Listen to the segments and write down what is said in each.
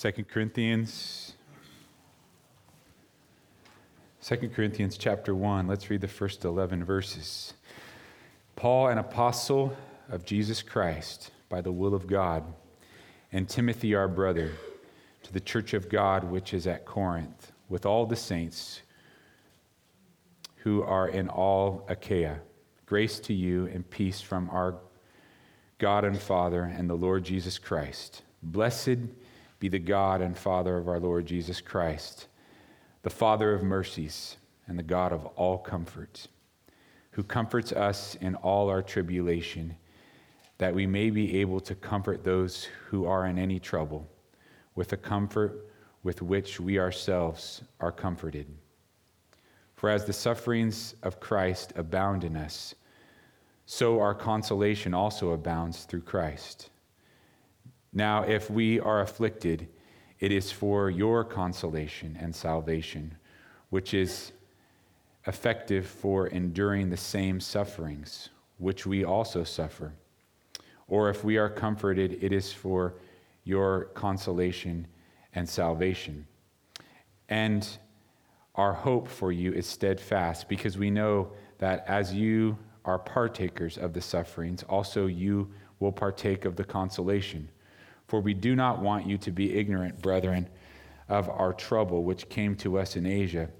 2 Corinthians. 2 Corinthians chapter 1. Let's read the first 11 verses. Paul, an apostle of Jesus Christ by the will of God, and Timothy, our brother, to the church of God which is at Corinth, with all the saints who are in all Achaia. Grace to you and peace from our God and Father and the Lord Jesus Christ. Blessed be the God and Father of our Lord Jesus Christ, the Father of mercies and the God of all comfort, who comforts us in all our tribulation, that we may be able to comfort those who are in any trouble with the comfort with which we ourselves are comforted. For as the sufferings of Christ abound in us, so our consolation also abounds through Christ. Now, if we are afflicted, it is for your consolation and salvation, which is effective for enduring the same sufferings, which we also suffer. Or if we are comforted, it is for your consolation and salvation. And our hope for you is steadfast, because we know that as you are partakers of the sufferings, also you will partake of the consolation. For we do not want you to be ignorant, brethren, of our trouble which came to us in Asia,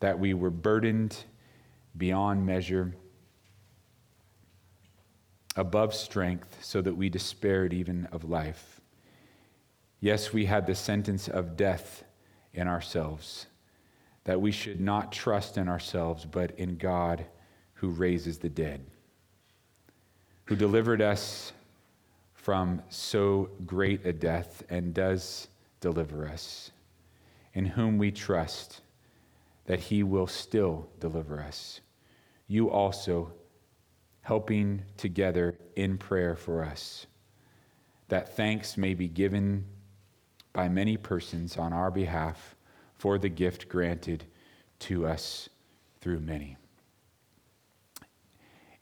that we were burdened beyond measure, above strength, so that we despaired even of life. Yes, we had the sentence of death in ourselves, that we should not trust in ourselves, but in God who raises the dead, who delivered us from so great a death and does deliver us, in whom we trust that he will still deliver us. You also helping together in prayer for us, that thanks may be given by many persons on our behalf for the gift granted to us through many.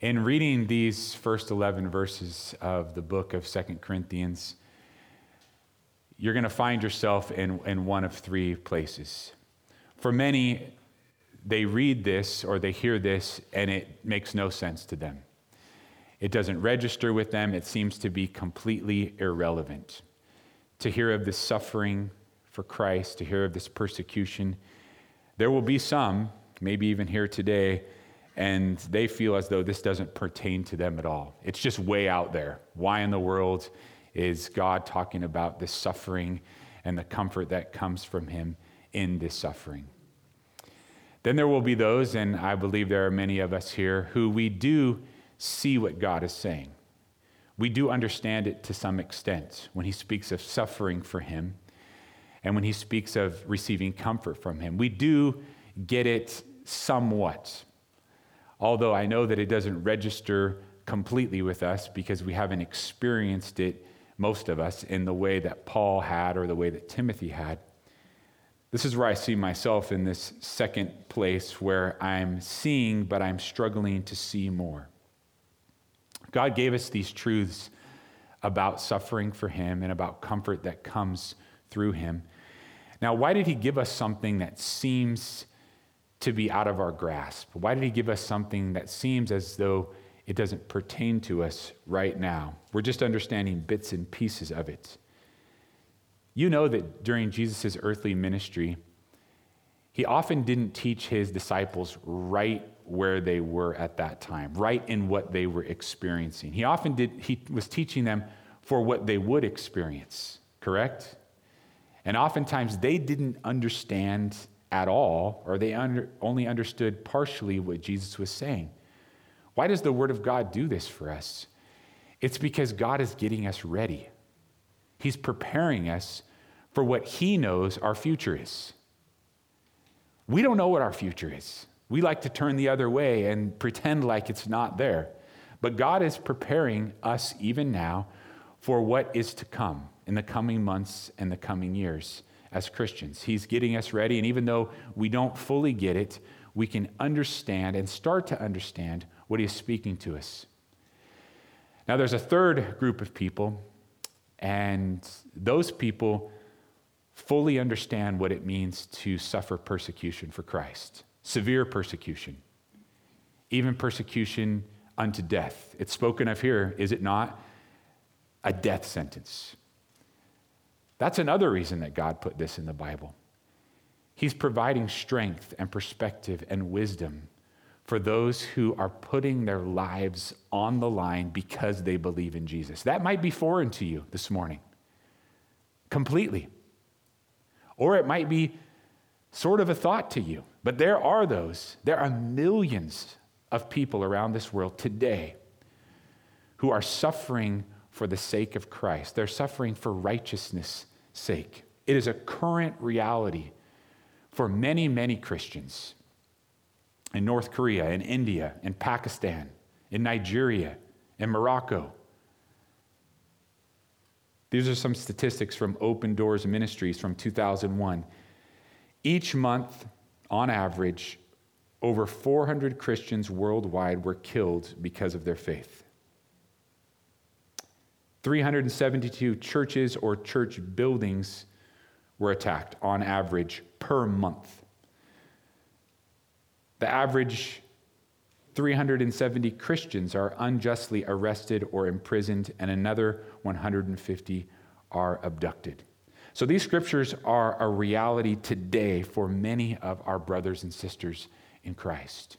In reading these first 11 verses of the book of Second Corinthians, you're going to find yourself in, in one of three places. For many, they read this or they hear this and it makes no sense to them. It doesn't register with them, it seems to be completely irrelevant. To hear of this suffering for Christ, to hear of this persecution, there will be some, maybe even here today, and they feel as though this doesn't pertain to them at all. It's just way out there. Why in the world is God talking about this suffering and the comfort that comes from Him in this suffering? Then there will be those, and I believe there are many of us here, who we do see what God is saying. We do understand it to some extent when He speaks of suffering for Him and when He speaks of receiving comfort from Him. We do get it somewhat although I know that it doesn't register completely with us because we haven't experienced it, most of us, in the way that Paul had or the way that Timothy had. This is where I see myself in this second place where I'm seeing, but I'm struggling to see more. God gave us these truths about suffering for Him and about comfort that comes through Him. Now, why did He give us something that seems to be out of our grasp? Why did he give us something that seems as though it doesn't pertain to us right now? We're just understanding bits and pieces of it. You know that during Jesus' earthly ministry, he often didn't teach his disciples right where they were at that time, right in what they were experiencing. He often did, he was teaching them for what they would experience, correct? And oftentimes they didn't understand at all, or they under, only understood partially what Jesus was saying. Why does the Word of God do this for us? It's because God is getting us ready. He's preparing us for what He knows our future is. We don't know what our future is. We like to turn the other way and pretend like it's not there. But God is preparing us even now for what is to come in the coming months and the coming years as Christians. He's getting us ready, and even though we don't fully get it, we can understand and start to understand what He is speaking to us. Now, there's a third group of people, and those people fully understand what it means to suffer persecution for Christ, severe persecution, even persecution unto death. It's spoken of here, is it not? A death sentence. That's another reason that God put this in the Bible. He's providing strength and perspective and wisdom for those who are putting their lives on the line because they believe in Jesus. That might be foreign to you this morning, completely. Or it might be sort of a thought to you. But there are those, there are millions of people around this world today who are suffering for the sake of Christ. They're suffering for righteousness' sake. It is a current reality for many, many Christians in North Korea, in India, in Pakistan, in Nigeria, in Morocco. These are some statistics from Open Doors Ministries from 2001. Each month, on average, over 400 Christians worldwide were killed because of their faith. 372 churches or church buildings were attacked on average per month. The average 370 Christians are unjustly arrested or imprisoned, and another 150 are abducted. So these scriptures are a reality today for many of our brothers and sisters in Christ.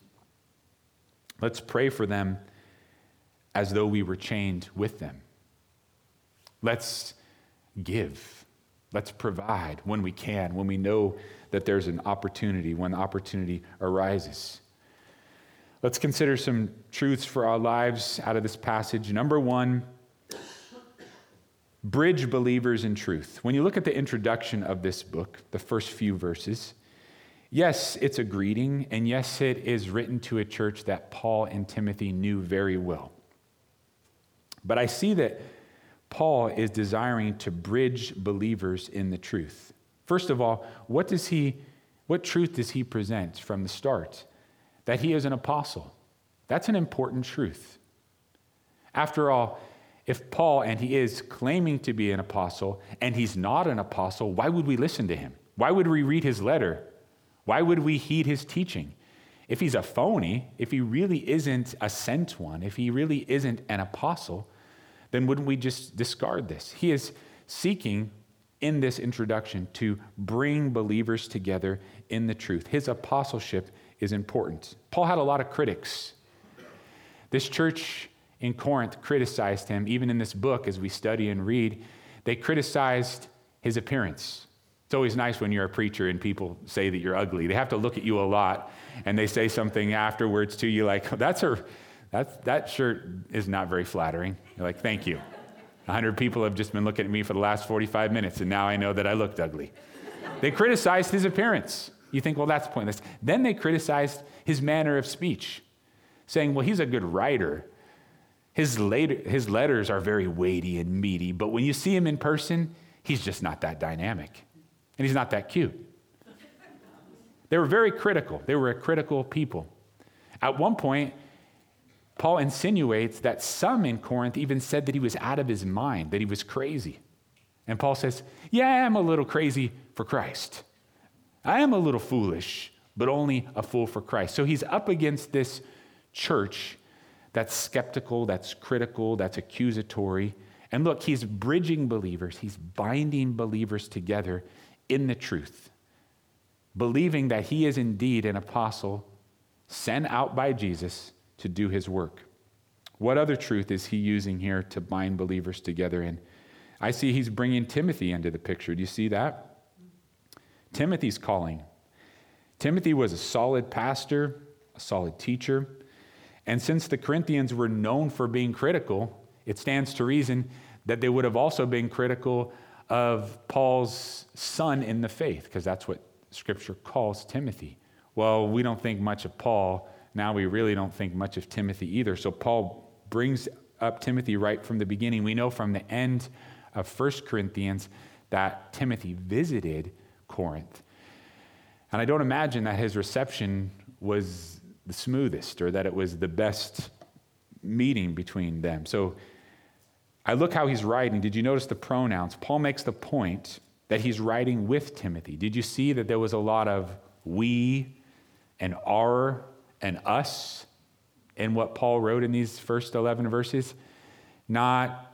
Let's pray for them as though we were chained with them. Let's give. Let's provide when we can, when we know that there's an opportunity, when the opportunity arises. Let's consider some truths for our lives out of this passage. Number one, bridge believers in truth. When you look at the introduction of this book, the first few verses, yes, it's a greeting, and yes, it is written to a church that Paul and Timothy knew very well. But I see that Paul is desiring to bridge believers in the truth. First of all, what does he what truth does he present from the start? That he is an apostle. That's an important truth. After all, if Paul, and he is claiming to be an apostle, and he's not an apostle, why would we listen to him? Why would we read his letter? Why would we heed his teaching? If he's a phony, if he really isn't a sent one, if he really isn't an apostle, then wouldn't we just discard this? He is seeking in this introduction to bring believers together in the truth. His apostleship is important. Paul had a lot of critics. This church in Corinth criticized him, even in this book, as we study and read, they criticized his appearance. It's always nice when you're a preacher and people say that you're ugly. They have to look at you a lot and they say something afterwards to you like, that's a, that, that shirt is not very flattering. You're like, thank you. 100 people have just been looking at me for the last 45 minutes and now I know that I looked ugly. they criticized his appearance. You think, well, that's pointless. Then they criticized his manner of speech, saying, well, he's a good writer, his, later, his letters are very weighty and meaty, but when you see him in person, he's just not that dynamic. And he's not that cute. They were very critical. They were a critical people. At one point, Paul insinuates that some in Corinth even said that he was out of his mind, that he was crazy. And Paul says, Yeah, I'm a little crazy for Christ. I am a little foolish, but only a fool for Christ. So he's up against this church that's skeptical, that's critical, that's accusatory. And look, he's bridging believers, he's binding believers together in the truth, believing that he is indeed an apostle sent out by Jesus to do his work. What other truth is he using here to bind believers together in? I see he's bringing Timothy into the picture. Do you see that? Timothy's calling. Timothy was a solid pastor, a solid teacher. And since the Corinthians were known for being critical, it stands to reason that they would have also been critical of Paul's son in the faith, because that's what Scripture calls Timothy. Well, we don't think much of Paul. Now we really don't think much of Timothy either. So Paul brings up Timothy right from the beginning. We know from the end of 1 Corinthians that Timothy visited Corinth. And I don't imagine that his reception was the smoothest or that it was the best meeting between them. So I look how he's writing. Did you notice the pronouns? Paul makes the point that he's writing with Timothy. Did you see that there was a lot of we and our and us in what Paul wrote in these first 11 verses? Not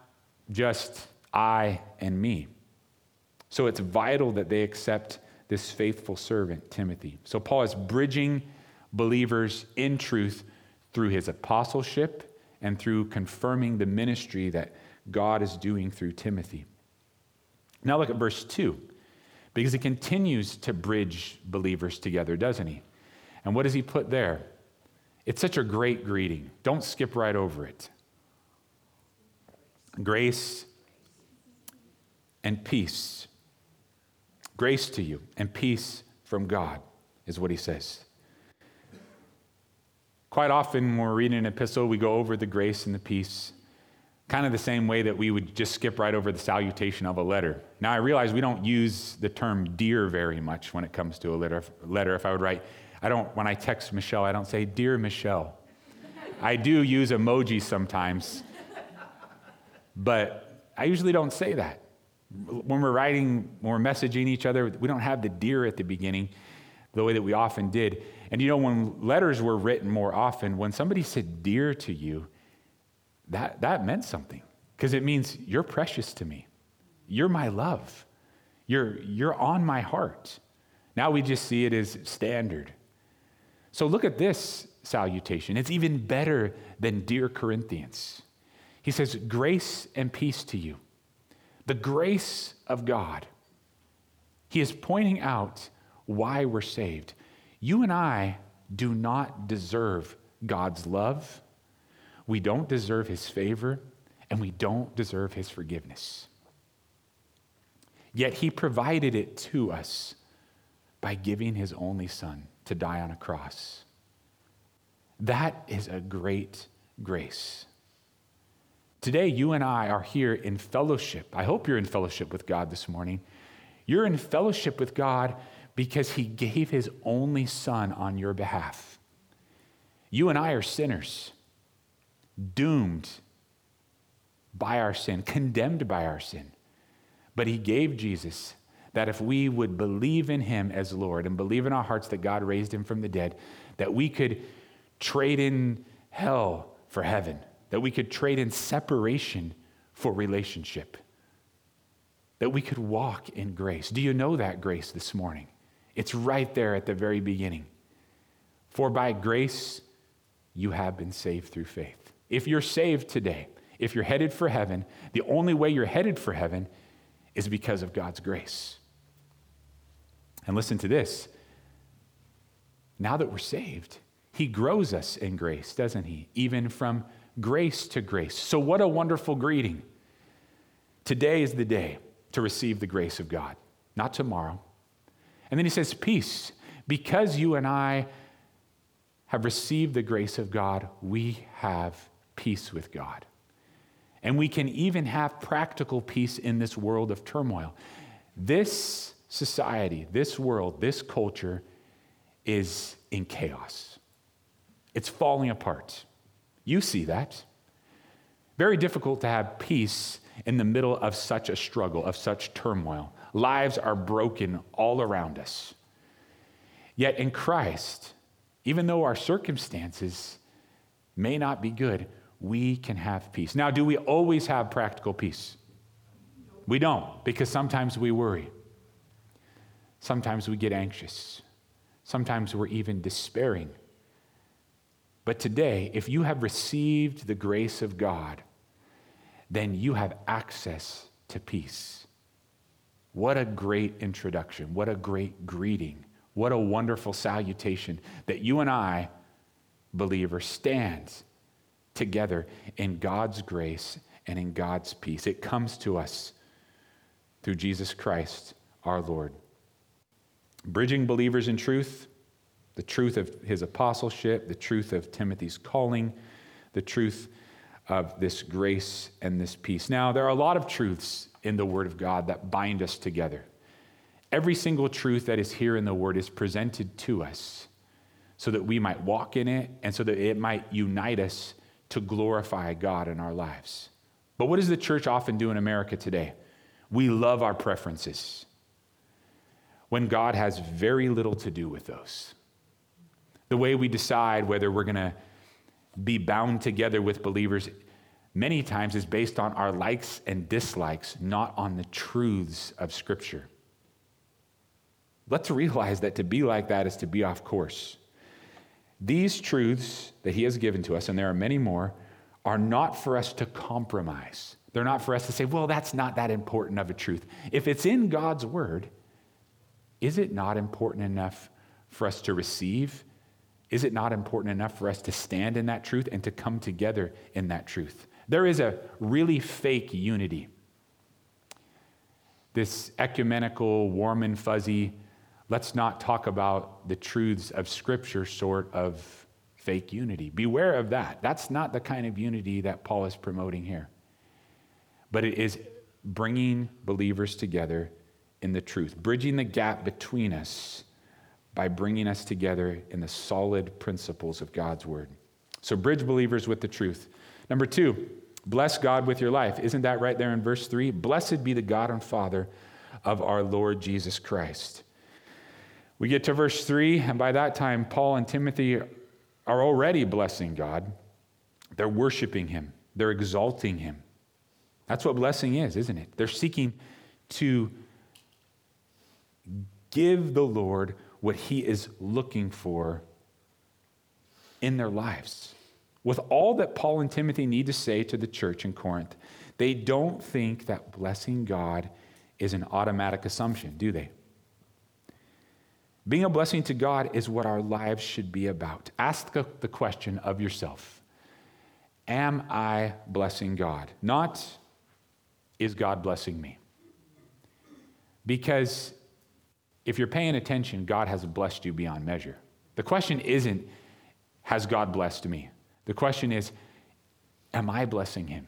just I and me. So it's vital that they accept this faithful servant, Timothy. So Paul is bridging believers in truth through his apostleship and through confirming the ministry that God is doing through Timothy. Now look at verse 2, because he continues to bridge believers together, doesn't he? And what does he put there? It's such a great greeting. Don't skip right over it. Grace and peace. Grace to you and peace from God is what he says. Quite often, when we're reading an epistle, we go over the grace and the peace kind of the same way that we would just skip right over the salutation of a letter. Now, I realize we don't use the term dear very much when it comes to a letter. If I would write, I don't, when I text Michelle, I don't say, Dear Michelle. I do use emoji sometimes, but I usually don't say that. When we're writing, when we're messaging each other, we don't have the dear at the beginning the way that we often did. And you know, when letters were written more often, when somebody said dear to you, that, that meant something because it means you're precious to me. You're my love. You're, you're on my heart. Now we just see it as standard. So look at this salutation. It's even better than Dear Corinthians. He says, Grace and peace to you. The grace of God. He is pointing out why we're saved. You and I do not deserve God's love we don't deserve his favor, and we don't deserve his forgiveness. Yet he provided it to us by giving his only son to die on a cross. That is a great grace. Today, you and I are here in fellowship. I hope you're in fellowship with God this morning. You're in fellowship with God because he gave his only son on your behalf. You and I are sinners doomed by our sin, condemned by our sin. But he gave Jesus that if we would believe in him as Lord and believe in our hearts that God raised him from the dead, that we could trade in hell for heaven, that we could trade in separation for relationship, that we could walk in grace. Do you know that grace this morning? It's right there at the very beginning. For by grace you have been saved through faith. If you're saved today, if you're headed for heaven, the only way you're headed for heaven is because of God's grace. And listen to this. Now that we're saved, He grows us in grace, doesn't He? Even from grace to grace. So, what a wonderful greeting. Today is the day to receive the grace of God, not tomorrow. And then He says, Peace. Because you and I have received the grace of God, we have peace with God. And we can even have practical peace in this world of turmoil. This society, this world, this culture is in chaos. It's falling apart. You see that. Very difficult to have peace in the middle of such a struggle, of such turmoil. Lives are broken all around us. Yet in Christ, even though our circumstances may not be good, we can have peace. Now, do we always have practical peace? We don't, because sometimes we worry. Sometimes we get anxious. Sometimes we're even despairing. But today, if you have received the grace of God, then you have access to peace. What a great introduction. What a great greeting. What a wonderful salutation that you and I, believer, stands together in God's grace and in God's peace. It comes to us through Jesus Christ our Lord. Bridging believers in truth, the truth of his apostleship, the truth of Timothy's calling, the truth of this grace and this peace. Now, there are a lot of truths in the Word of God that bind us together. Every single truth that is here in the Word is presented to us so that we might walk in it and so that it might unite us to glorify God in our lives. But what does the church often do in America today? We love our preferences. When God has very little to do with those. The way we decide whether we're going to be bound together with believers many times is based on our likes and dislikes, not on the truths of Scripture. Let's realize that to be like that is to be off course. These truths that He has given to us, and there are many more, are not for us to compromise. They're not for us to say, well, that's not that important of a truth. If it's in God's Word, is it not important enough for us to receive? Is it not important enough for us to stand in that truth and to come together in that truth? There is a really fake unity. This ecumenical, warm and fuzzy, let's not talk about the truths of Scripture sort of fake unity. Beware of that. That's not the kind of unity that Paul is promoting here. But it is bringing believers together in the truth, bridging the gap between us by bringing us together in the solid principles of God's word. So, bridge believers with the truth. Number two, bless God with your life. Isn't that right there in verse three? Blessed be the God and Father of our Lord Jesus Christ. We get to verse three, and by that time, Paul and Timothy are already blessing God. They're worshiping Him, they're exalting Him. That's what blessing is, isn't it? They're seeking to give the Lord what he is looking for in their lives. With all that Paul and Timothy need to say to the church in Corinth, they don't think that blessing God is an automatic assumption, do they? Being a blessing to God is what our lives should be about. Ask the question of yourself Am I blessing God? Not, is God blessing me? Because if you're paying attention, God has blessed you beyond measure. The question isn't, has God blessed me? The question is, am I blessing him?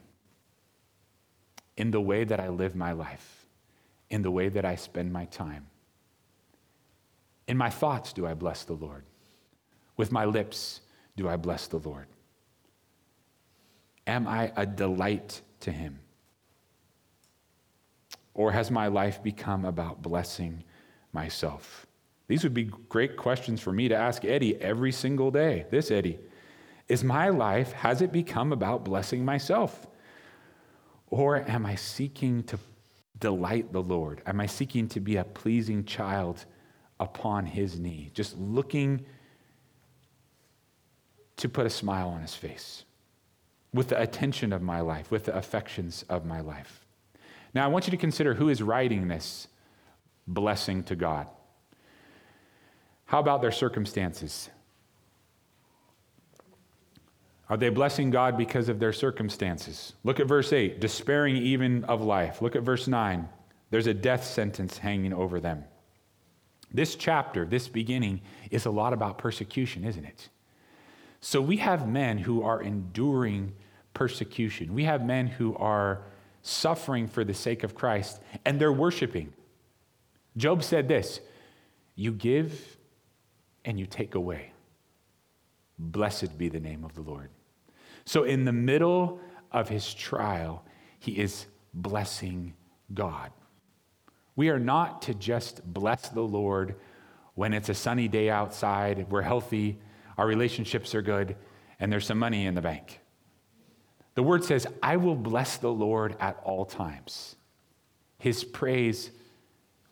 In the way that I live my life, in the way that I spend my time. In my thoughts, do I bless the Lord? With my lips, do I bless the Lord? Am I a delight to him? Or has my life become about blessing myself? These would be great questions for me to ask Eddie every single day. This, Eddie, is my life, has it become about blessing myself? Or am I seeking to delight the Lord? Am I seeking to be a pleasing child upon his knee, just looking to put a smile on his face with the attention of my life, with the affections of my life? Now, I want you to consider who is writing this blessing to God. How about their circumstances? Are they blessing God because of their circumstances? Look at verse 8, despairing even of life. Look at verse 9, there's a death sentence hanging over them. This chapter, this beginning, is a lot about persecution, isn't it? So we have men who are enduring persecution. We have men who are suffering for the sake of Christ, and they're worshiping. Job said this You give and you take away. Blessed be the name of the Lord. So, in the middle of his trial, he is blessing God. We are not to just bless the Lord when it's a sunny day outside, we're healthy, our relationships are good, and there's some money in the bank. The word says, I will bless the Lord at all times. His praise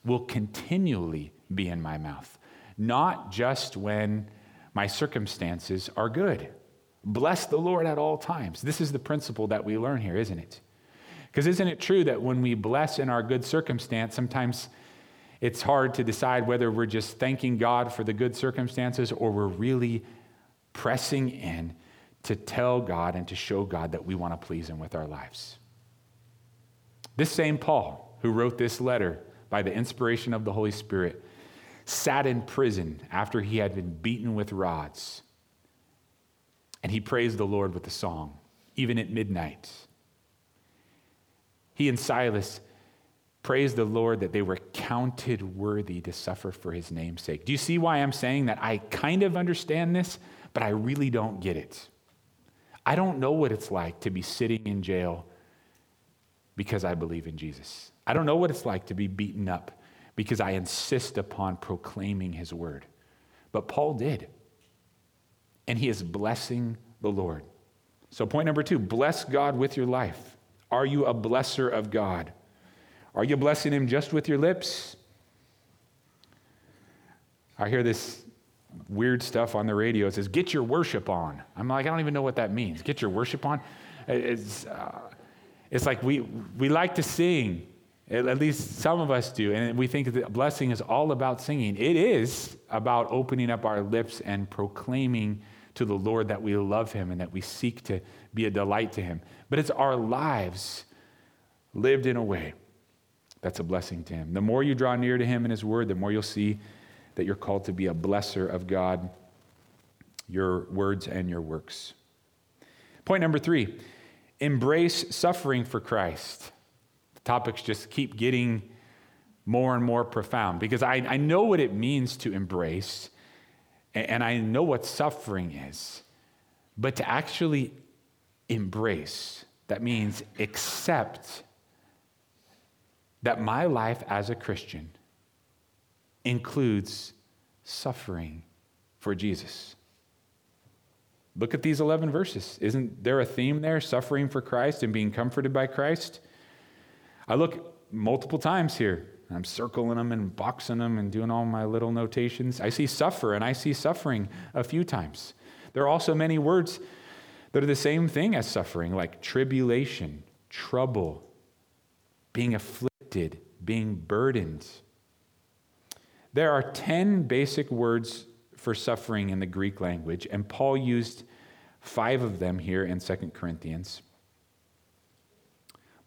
will continually be in my mouth, not just when my circumstances are good. Bless the Lord at all times. This is the principle that we learn here, isn't it? Because isn't it true that when we bless in our good circumstance, sometimes it's hard to decide whether we're just thanking God for the good circumstances or we're really pressing in to tell God and to show God that we want to please Him with our lives. This same Paul, who wrote this letter by the inspiration of the Holy Spirit, sat in prison after he had been beaten with rods. And he praised the Lord with a song, even at midnight. He and Silas praised the Lord that they were counted worthy to suffer for his name's sake. Do you see why I'm saying that I kind of understand this, but I really don't get it? I don't know what it's like to be sitting in jail because I believe in Jesus. I don't know what it's like to be beaten up because I insist upon proclaiming his word. But Paul did. And he is blessing the Lord. So, point number two bless God with your life. Are you a blesser of God? Are you blessing him just with your lips? I hear this weird stuff on the radio. It says, Get your worship on. I'm like, I don't even know what that means. Get your worship on? It's, uh, it's like we, we like to sing. At least some of us do. And we think that blessing is all about singing. It is about opening up our lips and proclaiming to the Lord that we love him and that we seek to be a delight to him. But it's our lives lived in a way that's a blessing to him. The more you draw near to him and his word, the more you'll see that you're called to be a blesser of God, your words and your works. Point number three embrace suffering for Christ. Topics just keep getting more and more profound because I, I know what it means to embrace and I know what suffering is. But to actually embrace, that means accept that my life as a Christian includes suffering for Jesus. Look at these 11 verses. Isn't there a theme there? Suffering for Christ and being comforted by Christ? I look multiple times here. I'm circling them and boxing them and doing all my little notations. I see suffer and I see suffering a few times. There are also many words that are the same thing as suffering, like tribulation, trouble, being afflicted, being burdened. There are 10 basic words for suffering in the Greek language, and Paul used five of them here in 2 Corinthians.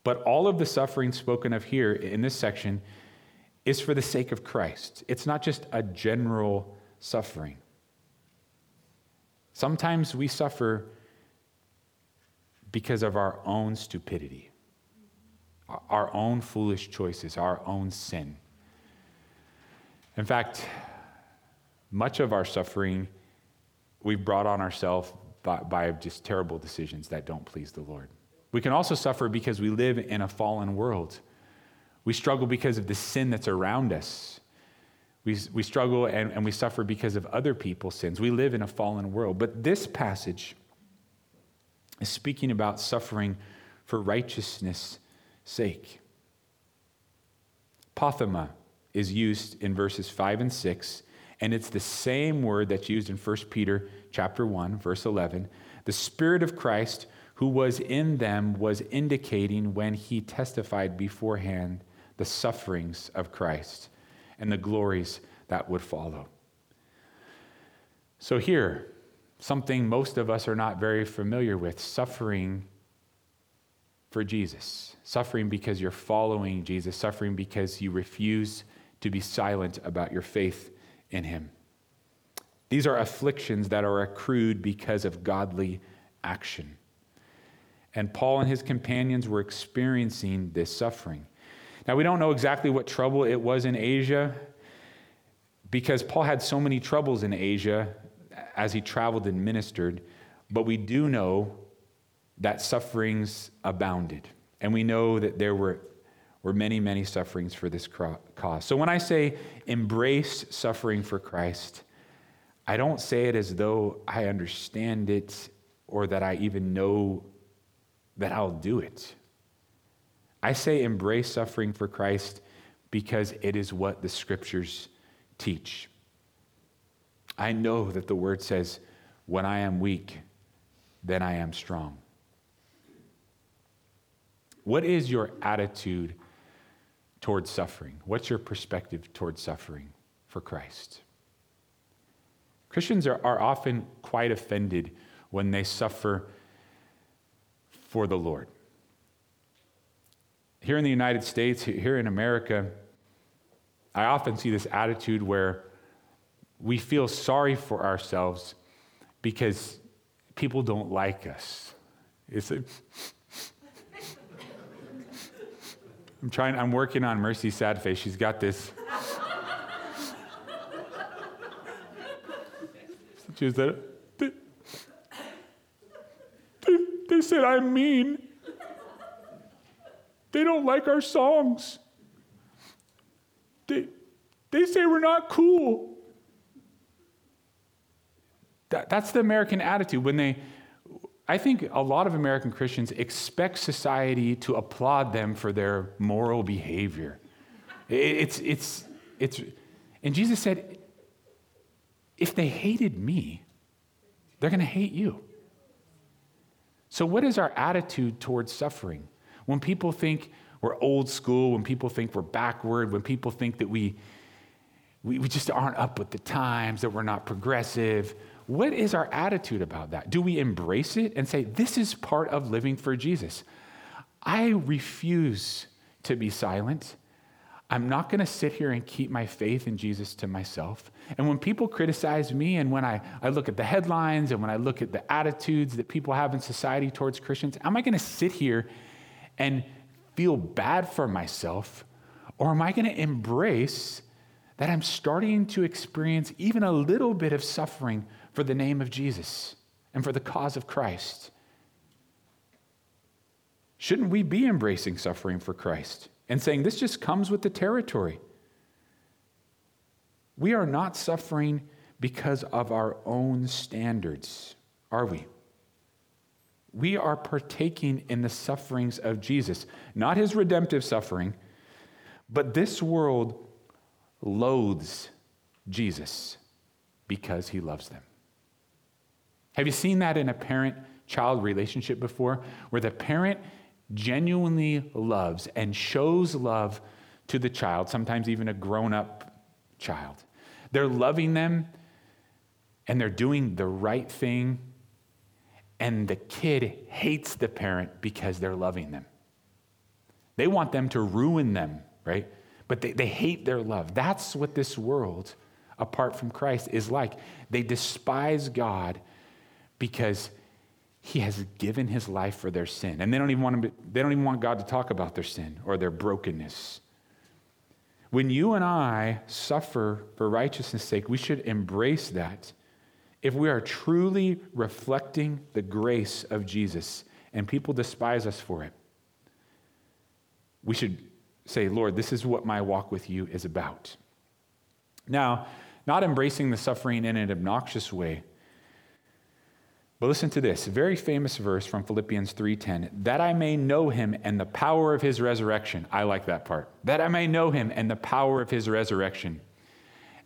But all of the suffering spoken of here in this section is for the sake of Christ. It's not just a general suffering. Sometimes we suffer because of our own stupidity, our own foolish choices, our own sin. In fact, much of our suffering we've brought on ourselves by, by, just terrible decisions that don't please the Lord. We can also suffer because we live in a fallen world. We struggle because of the sin that's around us. We, we struggle and, and we suffer because of other people's sins. We live in a fallen world. But this passage is speaking about suffering for righteousness' sake. Pathema is used in verses 5 and 6, and it's the same word that's used in 1 Peter chapter 1, verse 11. The Spirit of Christ who was in them was indicating when he testified beforehand the sufferings of Christ and the glories that would follow. So, here, something most of us are not very familiar with suffering for Jesus. Suffering because you're following Jesus, suffering because you refuse to be silent about your faith in him. These are afflictions that are accrued because of godly action. And Paul and his companions were experiencing this suffering. Now, we don't know exactly what trouble it was in Asia because Paul had so many troubles in Asia as he traveled and ministered, but we do know that sufferings abounded. And we know that there were were many, many sufferings for this cause. So when I say embrace suffering for Christ, I don't say it as though I understand it or that I even know that I'll do it. I say embrace suffering for Christ because it is what the scriptures teach. I know that the word says, when I am weak, then I am strong. What is your attitude towards suffering? What's your perspective towards suffering for Christ? Christians are, are often quite offended when they suffer for the Lord. Here in the United States, here in America, I often see this attitude where we feel sorry for ourselves because people don't like us. It's a, I'm trying, I'm working on Mercy's sad face. She's got this. she said, they, they, they said I'm mean. They don't like our songs. They, they say we're not cool. That, that's the American attitude. When they, I think a lot of American Christians expect society to applaud them for their moral behavior. It's, it's, it's, and Jesus said, if they hated me, they're going to hate you. So, what is our attitude towards suffering? When people think we're old school, when people think we're backward, when people think that we, we, we just aren't up with the times, that we're not progressive, what is our attitude about that? Do we embrace it and say, this is part of living for Jesus? I refuse to be silent. I'm not going to sit here and keep my faith in Jesus to myself. And when people criticize me, and when I, I look at the headlines, and when I look at the attitudes that people have in society towards Christians, am I going to sit here and feel bad for myself? Or am I going to embrace that I'm starting to experience even a little bit of suffering for the name of Jesus and for the cause of Christ? Shouldn't we be embracing suffering for Christ? And saying this just comes with the territory. We are not suffering because of our own standards, are we? We are partaking in the sufferings of Jesus, not his redemptive suffering, but this world loathes Jesus because he loves them. Have you seen that in a parent child relationship before, where the parent genuinely loves and shows love to the child, sometimes even a grown up child. They're loving them and they're doing the right thing, and the kid hates the parent because they're loving them. They want them to ruin them, right? But they, they hate their love. That's what this world, apart from Christ, is like. They despise God because he has given his life for their sin. And they don't even want, to, they don't even want God to talk about their sin or their brokenness. When you and I suffer for righteousness' sake, we should embrace that if we are truly reflecting the grace of Jesus and people despise us for it. We should say, Lord, this is what my walk with you is about. Now, not embracing the suffering in an obnoxious way but listen to this very famous verse from Philippians 3:10, that I may know him and the power of his resurrection. I like that part. That I may know him and the power of his resurrection.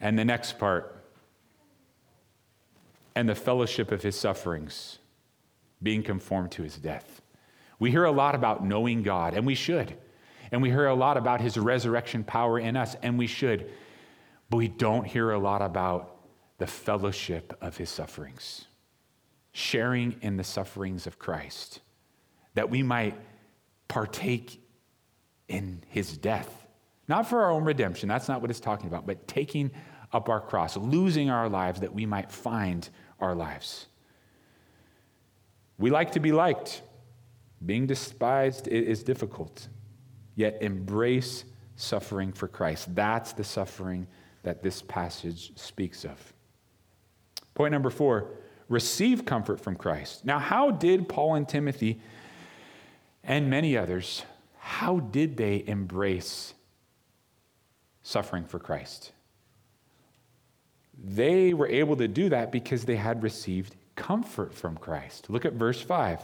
And the next part, and the fellowship of his sufferings, being conformed to his death. We hear a lot about knowing God, and we should. And we hear a lot about his resurrection power in us, and we should. But we don't hear a lot about the fellowship of his sufferings sharing in the sufferings of Christ, that we might partake in his death. Not for our own redemption, that's not what it's talking about, but taking up our cross, losing our lives that we might find our lives. We like to be liked. Being despised is difficult. Yet embrace suffering for Christ. That's the suffering that this passage speaks of. Point number four receive comfort from Christ. Now, how did Paul and Timothy and many others, how did they embrace suffering for Christ? They were able to do that because they had received comfort from Christ. Look at verse 5.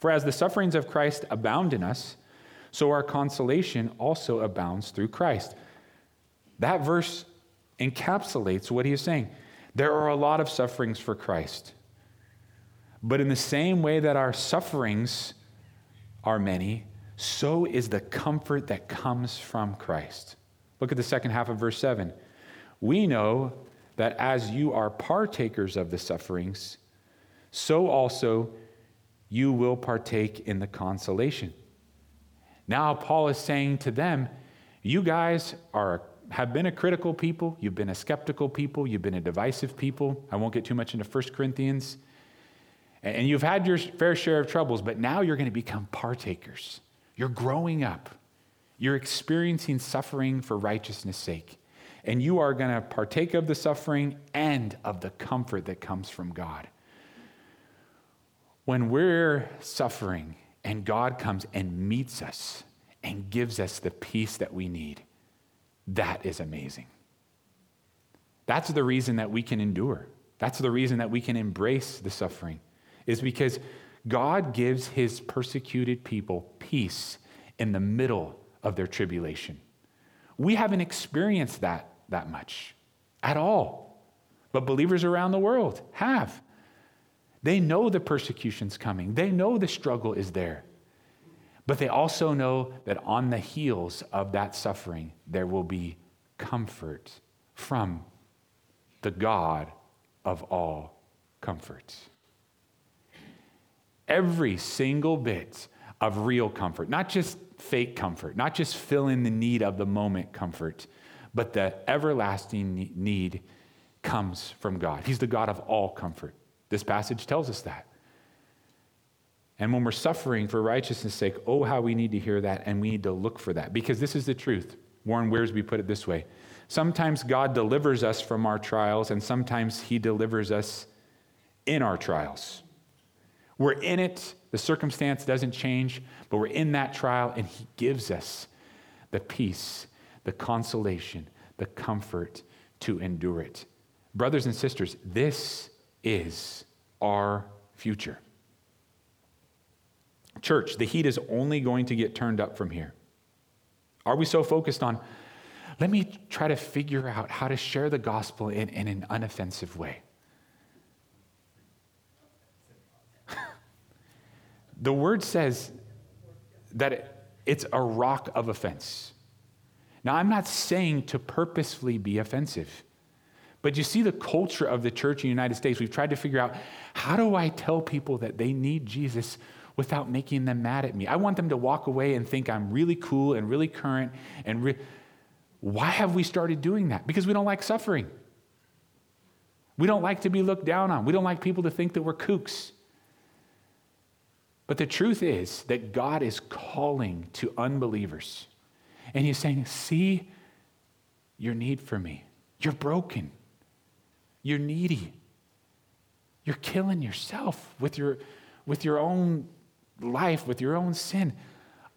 For as the sufferings of Christ abound in us, so our consolation also abounds through Christ. That verse encapsulates what he is saying. There are a lot of sufferings for Christ. But in the same way that our sufferings are many, so is the comfort that comes from Christ. Look at the second half of verse 7. We know that as you are partakers of the sufferings, so also you will partake in the consolation. Now, Paul is saying to them, You guys are have been a critical people, you've been a skeptical people, you've been a divisive people. I won't get too much into 1 Corinthians. And you've had your fair share of troubles, but now you're going to become partakers. You're growing up. You're experiencing suffering for righteousness' sake. And you are going to partake of the suffering and of the comfort that comes from God. When we're suffering and God comes and meets us and gives us the peace that we need, that is amazing. That's the reason that we can endure. That's the reason that we can embrace the suffering, is because God gives his persecuted people peace in the middle of their tribulation. We haven't experienced that that much at all, but believers around the world have. They know the persecution's coming, they know the struggle is there. But they also know that on the heels of that suffering, there will be comfort from the God of all comforts. Every single bit of real comfort, not just fake comfort, not just fill in the need of the moment comfort, but the everlasting need comes from God. He's the God of all comfort. This passage tells us that. And when we're suffering for righteousness' sake, oh, how we need to hear that and we need to look for that because this is the truth. Warren Wiersbe put it this way Sometimes God delivers us from our trials, and sometimes He delivers us in our trials. We're in it, the circumstance doesn't change, but we're in that trial, and He gives us the peace, the consolation, the comfort to endure it. Brothers and sisters, this is our future. Church, the heat is only going to get turned up from here. Are we so focused on, let me try to figure out how to share the gospel in, in an unoffensive way? the word says that it, it's a rock of offense. Now, I'm not saying to purposefully be offensive. But you see the culture of the church in the United States. We've tried to figure out how do I tell people that they need Jesus without making them mad at me. I want them to walk away and think I'm really cool and really current and re- why have we started doing that? Because we don't like suffering. We don't like to be looked down on. We don't like people to think that we're kooks. But the truth is that God is calling to unbelievers. And He's saying, See your need for me. You're broken. You're needy. You're killing yourself with your, with your own life with your own sin,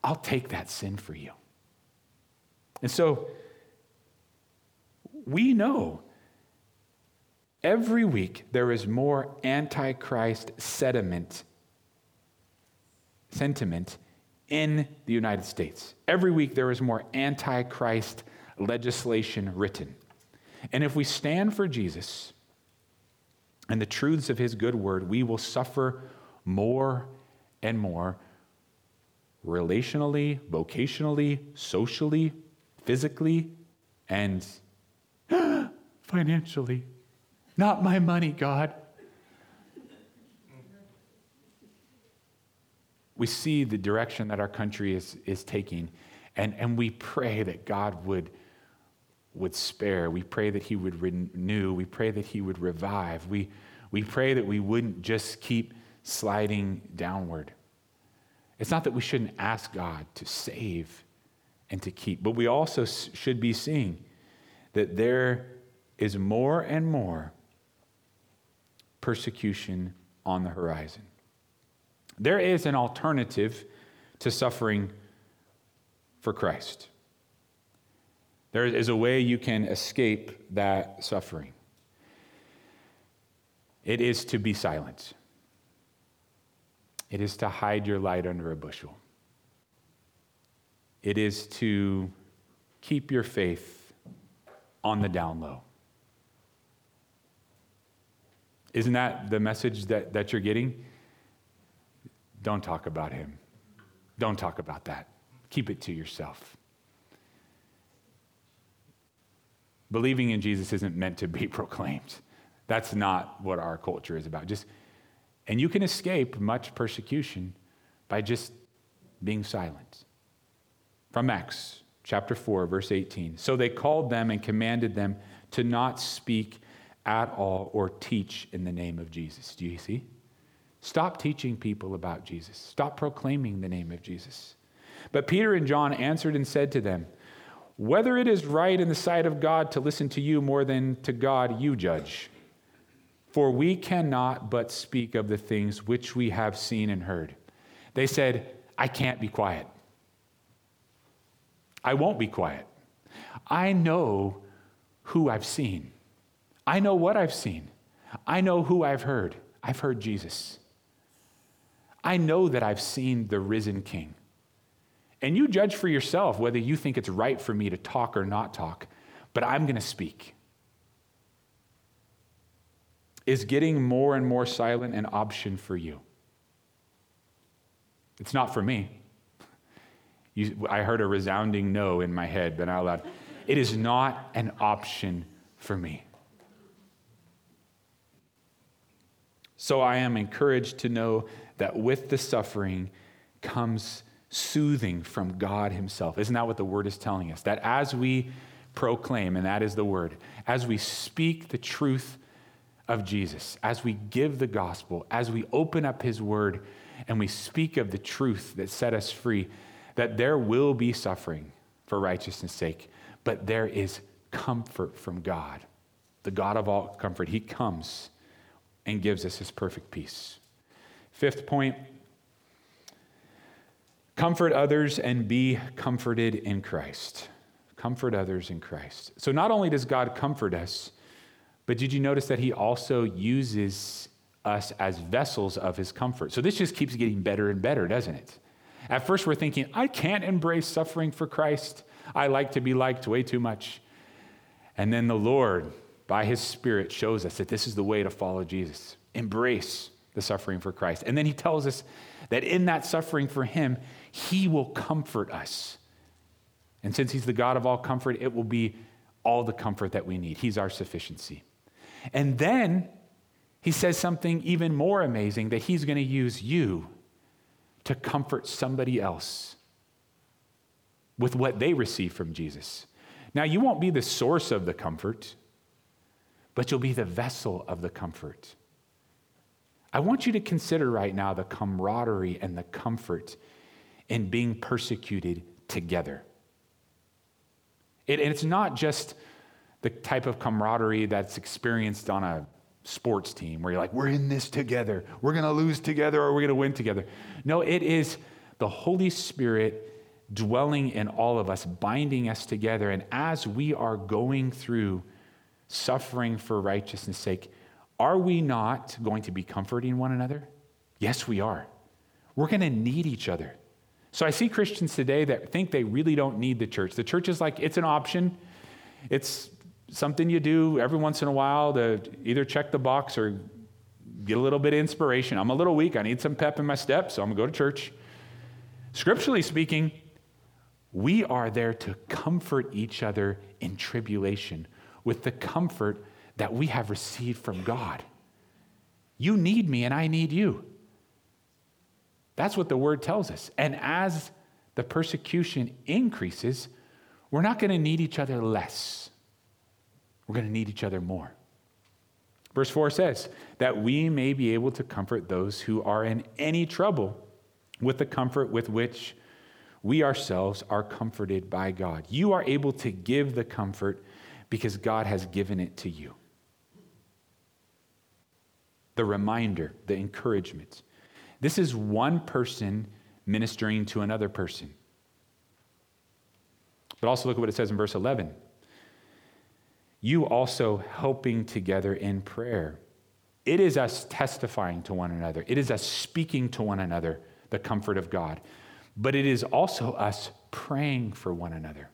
I'll take that sin for you. And so we know every week there is more antichrist sediment, sentiment in the United States. Every week there is more antichrist legislation written. And if we stand for Jesus and the truths of his good word, we will suffer more and more relationally, vocationally, socially, physically, and financially. Not my money, God. We see the direction that our country is, is taking, and, and we pray that God would, would spare. We pray that He would renew. We pray that He would revive. We, we pray that we wouldn't just keep sliding downward. It's not that we shouldn't ask God to save and to keep, but we also should be seeing that there is more and more persecution on the horizon. There is an alternative to suffering for Christ. There is a way you can escape that suffering. It is to be silent. It is to hide your light under a bushel. It is to keep your faith on the down low. Isn't that the message that, that you're getting? Don't talk about him. Don't talk about that. Keep it to yourself. Believing in Jesus isn't meant to be proclaimed. That's not what our culture is about. Just and you can escape much persecution by just being silent. From Acts chapter 4, verse 18. So they called them and commanded them to not speak at all or teach in the name of Jesus. Do you see? Stop teaching people about Jesus. Stop proclaiming the name of Jesus. But Peter and John answered and said to them, Whether it is right in the sight of God to listen to you more than to God, you judge. For we cannot but speak of the things which we have seen and heard. They said, I can't be quiet. I won't be quiet. I know who I've seen. I know what I've seen. I know who I've heard. I've heard Jesus. I know that I've seen the risen King. And you judge for yourself whether you think it's right for me to talk or not talk, but I'm going to speak. Is getting more and more silent an option for you? It's not for me. You, I heard a resounding no in my head, but out loud. It is not an option for me. So I am encouraged to know that with the suffering comes soothing from God Himself. Isn't that what the Word is telling us? That as we proclaim, and that is the Word, as we speak the truth of Jesus, as we give the gospel, as we open up His Word, and we speak of the truth that set us free, that there will be suffering for righteousness' sake, but there is comfort from God, the God of all comfort. He comes and gives us His perfect peace. Fifth point comfort others and be comforted in Christ. Comfort others in Christ. So, not only does God comfort us, but did you notice that He also uses us as vessels of his comfort. So this just keeps getting better and better, doesn't it? At first, we're thinking, I can't embrace suffering for Christ. I like to be liked way too much. And then the Lord, by his Spirit, shows us that this is the way to follow Jesus. Embrace the suffering for Christ. And then he tells us that in that suffering for him, he will comfort us. And since he's the God of all comfort, it will be all the comfort that we need. He's our sufficiency. And then he says something even more amazing that he's going to use you to comfort somebody else with what they receive from Jesus. Now, you won't be the source of the comfort, but you'll be the vessel of the comfort. I want you to consider right now the camaraderie and the comfort in being persecuted together. It, and it's not just the type of camaraderie that's experienced on a sports team where you're like, we're in this together. We're going to lose together or we're going to win together. No, it is the Holy Spirit dwelling in all of us, binding us together. And as we are going through suffering for righteousness' sake, are we not going to be comforting one another? Yes, we are. We're going to need each other. So I see Christians today that think they really don't need the church. The church is like, it's an option. It's something you do every once in a while to either check the box or get a little bit of inspiration. I'm a little weak. I need some pep in my step, so I'm going to go to church. Scripturally speaking, we are there to comfort each other in tribulation with the comfort that we have received from God. You need me, and I need you. That's what the word tells us. And as the persecution increases, we're not going to need each other less. We're going to need each other more. Verse 4 says, that we may be able to comfort those who are in any trouble with the comfort with which we ourselves are comforted by God. You are able to give the comfort because God has given it to you. The reminder, the encouragement. This is one person ministering to another person. But also look at what it says in verse 11 you also helping together in prayer. It is us testifying to one another, it is us speaking to one another the comfort of God, but it is also us praying for one another.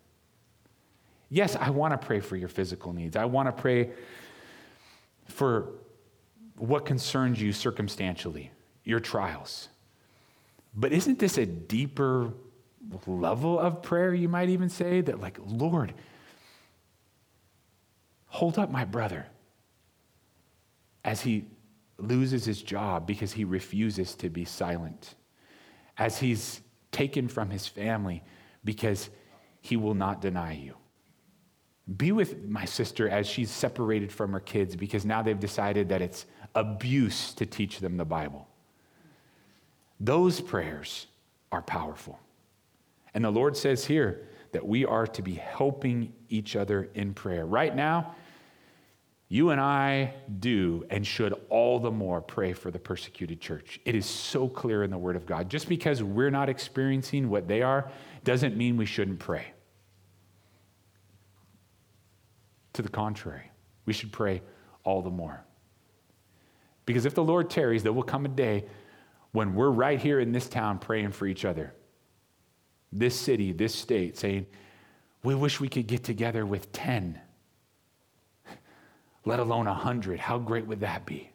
Yes, I want to pray for your physical needs. I want to pray for what concerns you circumstantially, your trials. But isn't this a deeper level of prayer, you might even say? That, like, Lord, hold up my brother as he loses his job because he refuses to be silent, as he's taken from his family because he will not deny you. Be with my sister as she's separated from her kids because now they've decided that it's abuse to teach them the Bible. Those prayers are powerful. And the Lord says here that we are to be helping each other in prayer. Right now, you and I do and should all the more pray for the persecuted church. It is so clear in the Word of God. Just because we're not experiencing what they are doesn't mean we shouldn't pray. To the contrary, we should pray all the more. Because if the Lord tarries, there will come a day when we're right here in this town praying for each other, this city, this state, saying, We wish we could get together with 10, let alone 100. How great would that be?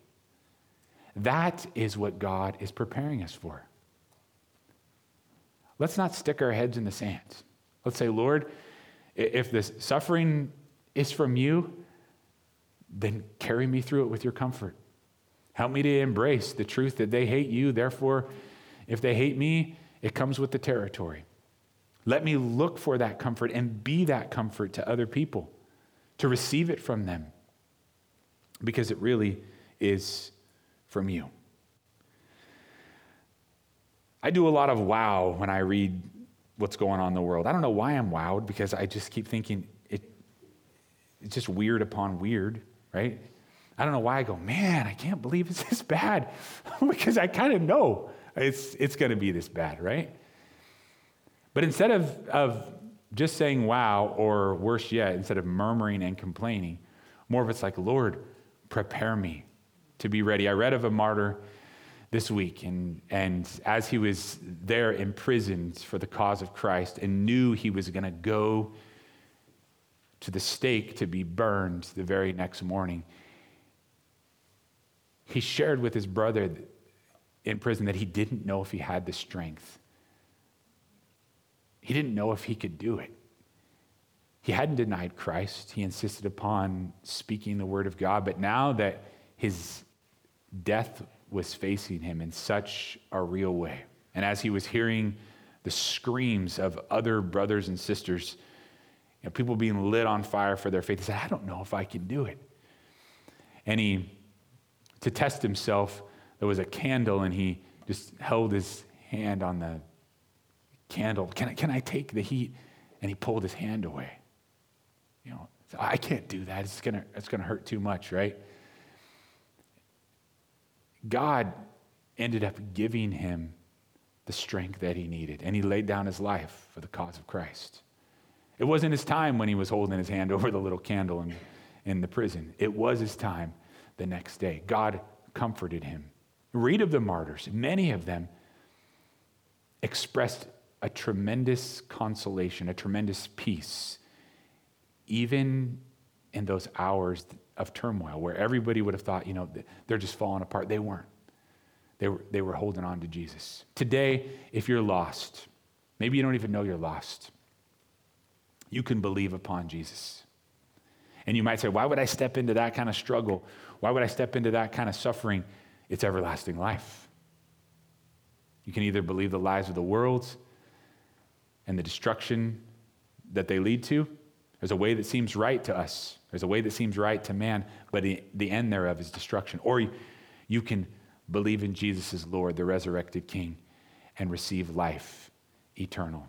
That is what God is preparing us for. Let's not stick our heads in the sand. Let's say, Lord, if this suffering is from you, then carry me through it with your comfort. Help me to embrace the truth that they hate you. Therefore, if they hate me, it comes with the territory. Let me look for that comfort and be that comfort to other people, to receive it from them, because it really is from you. I do a lot of wow when I read what's going on in the world. I don't know why I'm wowed because I just keep thinking it, it's just weird upon weird, right? I don't know why I go, man, I can't believe it's this bad because I kind of know it's, it's going to be this bad, right? But instead of, of just saying wow, or worse yet, instead of murmuring and complaining, more of it's like, Lord, prepare me to be ready. I read of a martyr this week, and, and as he was there imprisoned for the cause of Christ and knew he was going to go to the stake to be burned the very next morning, he shared with his brother in prison that he didn't know if he had the strength. He didn't know if he could do it. He hadn't denied Christ. He insisted upon speaking the word of God. But now that his death was facing him in such a real way. And as he was hearing the screams of other brothers and sisters, you know, people being lit on fire for their faith, he said, I don't know if I can do it. And he, to test himself, there was a candle and he just held his hand on the candle. Can I, can I take the heat? And he pulled his hand away. You know, I can't do that. It's going to it's gonna hurt too much, right? God ended up giving him the strength that he needed, and he laid down his life for the cause of Christ. It wasn't his time when he was holding his hand over the little candle in, in the prison. It was his time the next day. God comforted him. Read of the martyrs. Many of them expressed a tremendous consolation, a tremendous peace, even in those hours of turmoil where everybody would have thought, you know, they're just falling apart. They weren't. They were, they were holding on to Jesus. Today, if you're lost, maybe you don't even know you're lost, you can believe upon Jesus. And you might say, why would I step into that kind of struggle? Why would I step into that kind of suffering? It's everlasting life. You can either believe the lies of the world and the destruction that they lead to. There's a way that seems right to us. There's a way that seems right to man, but the, end thereof is destruction. Or you, you can believe in Jesus as Lord, the resurrected King, and receive life eternal.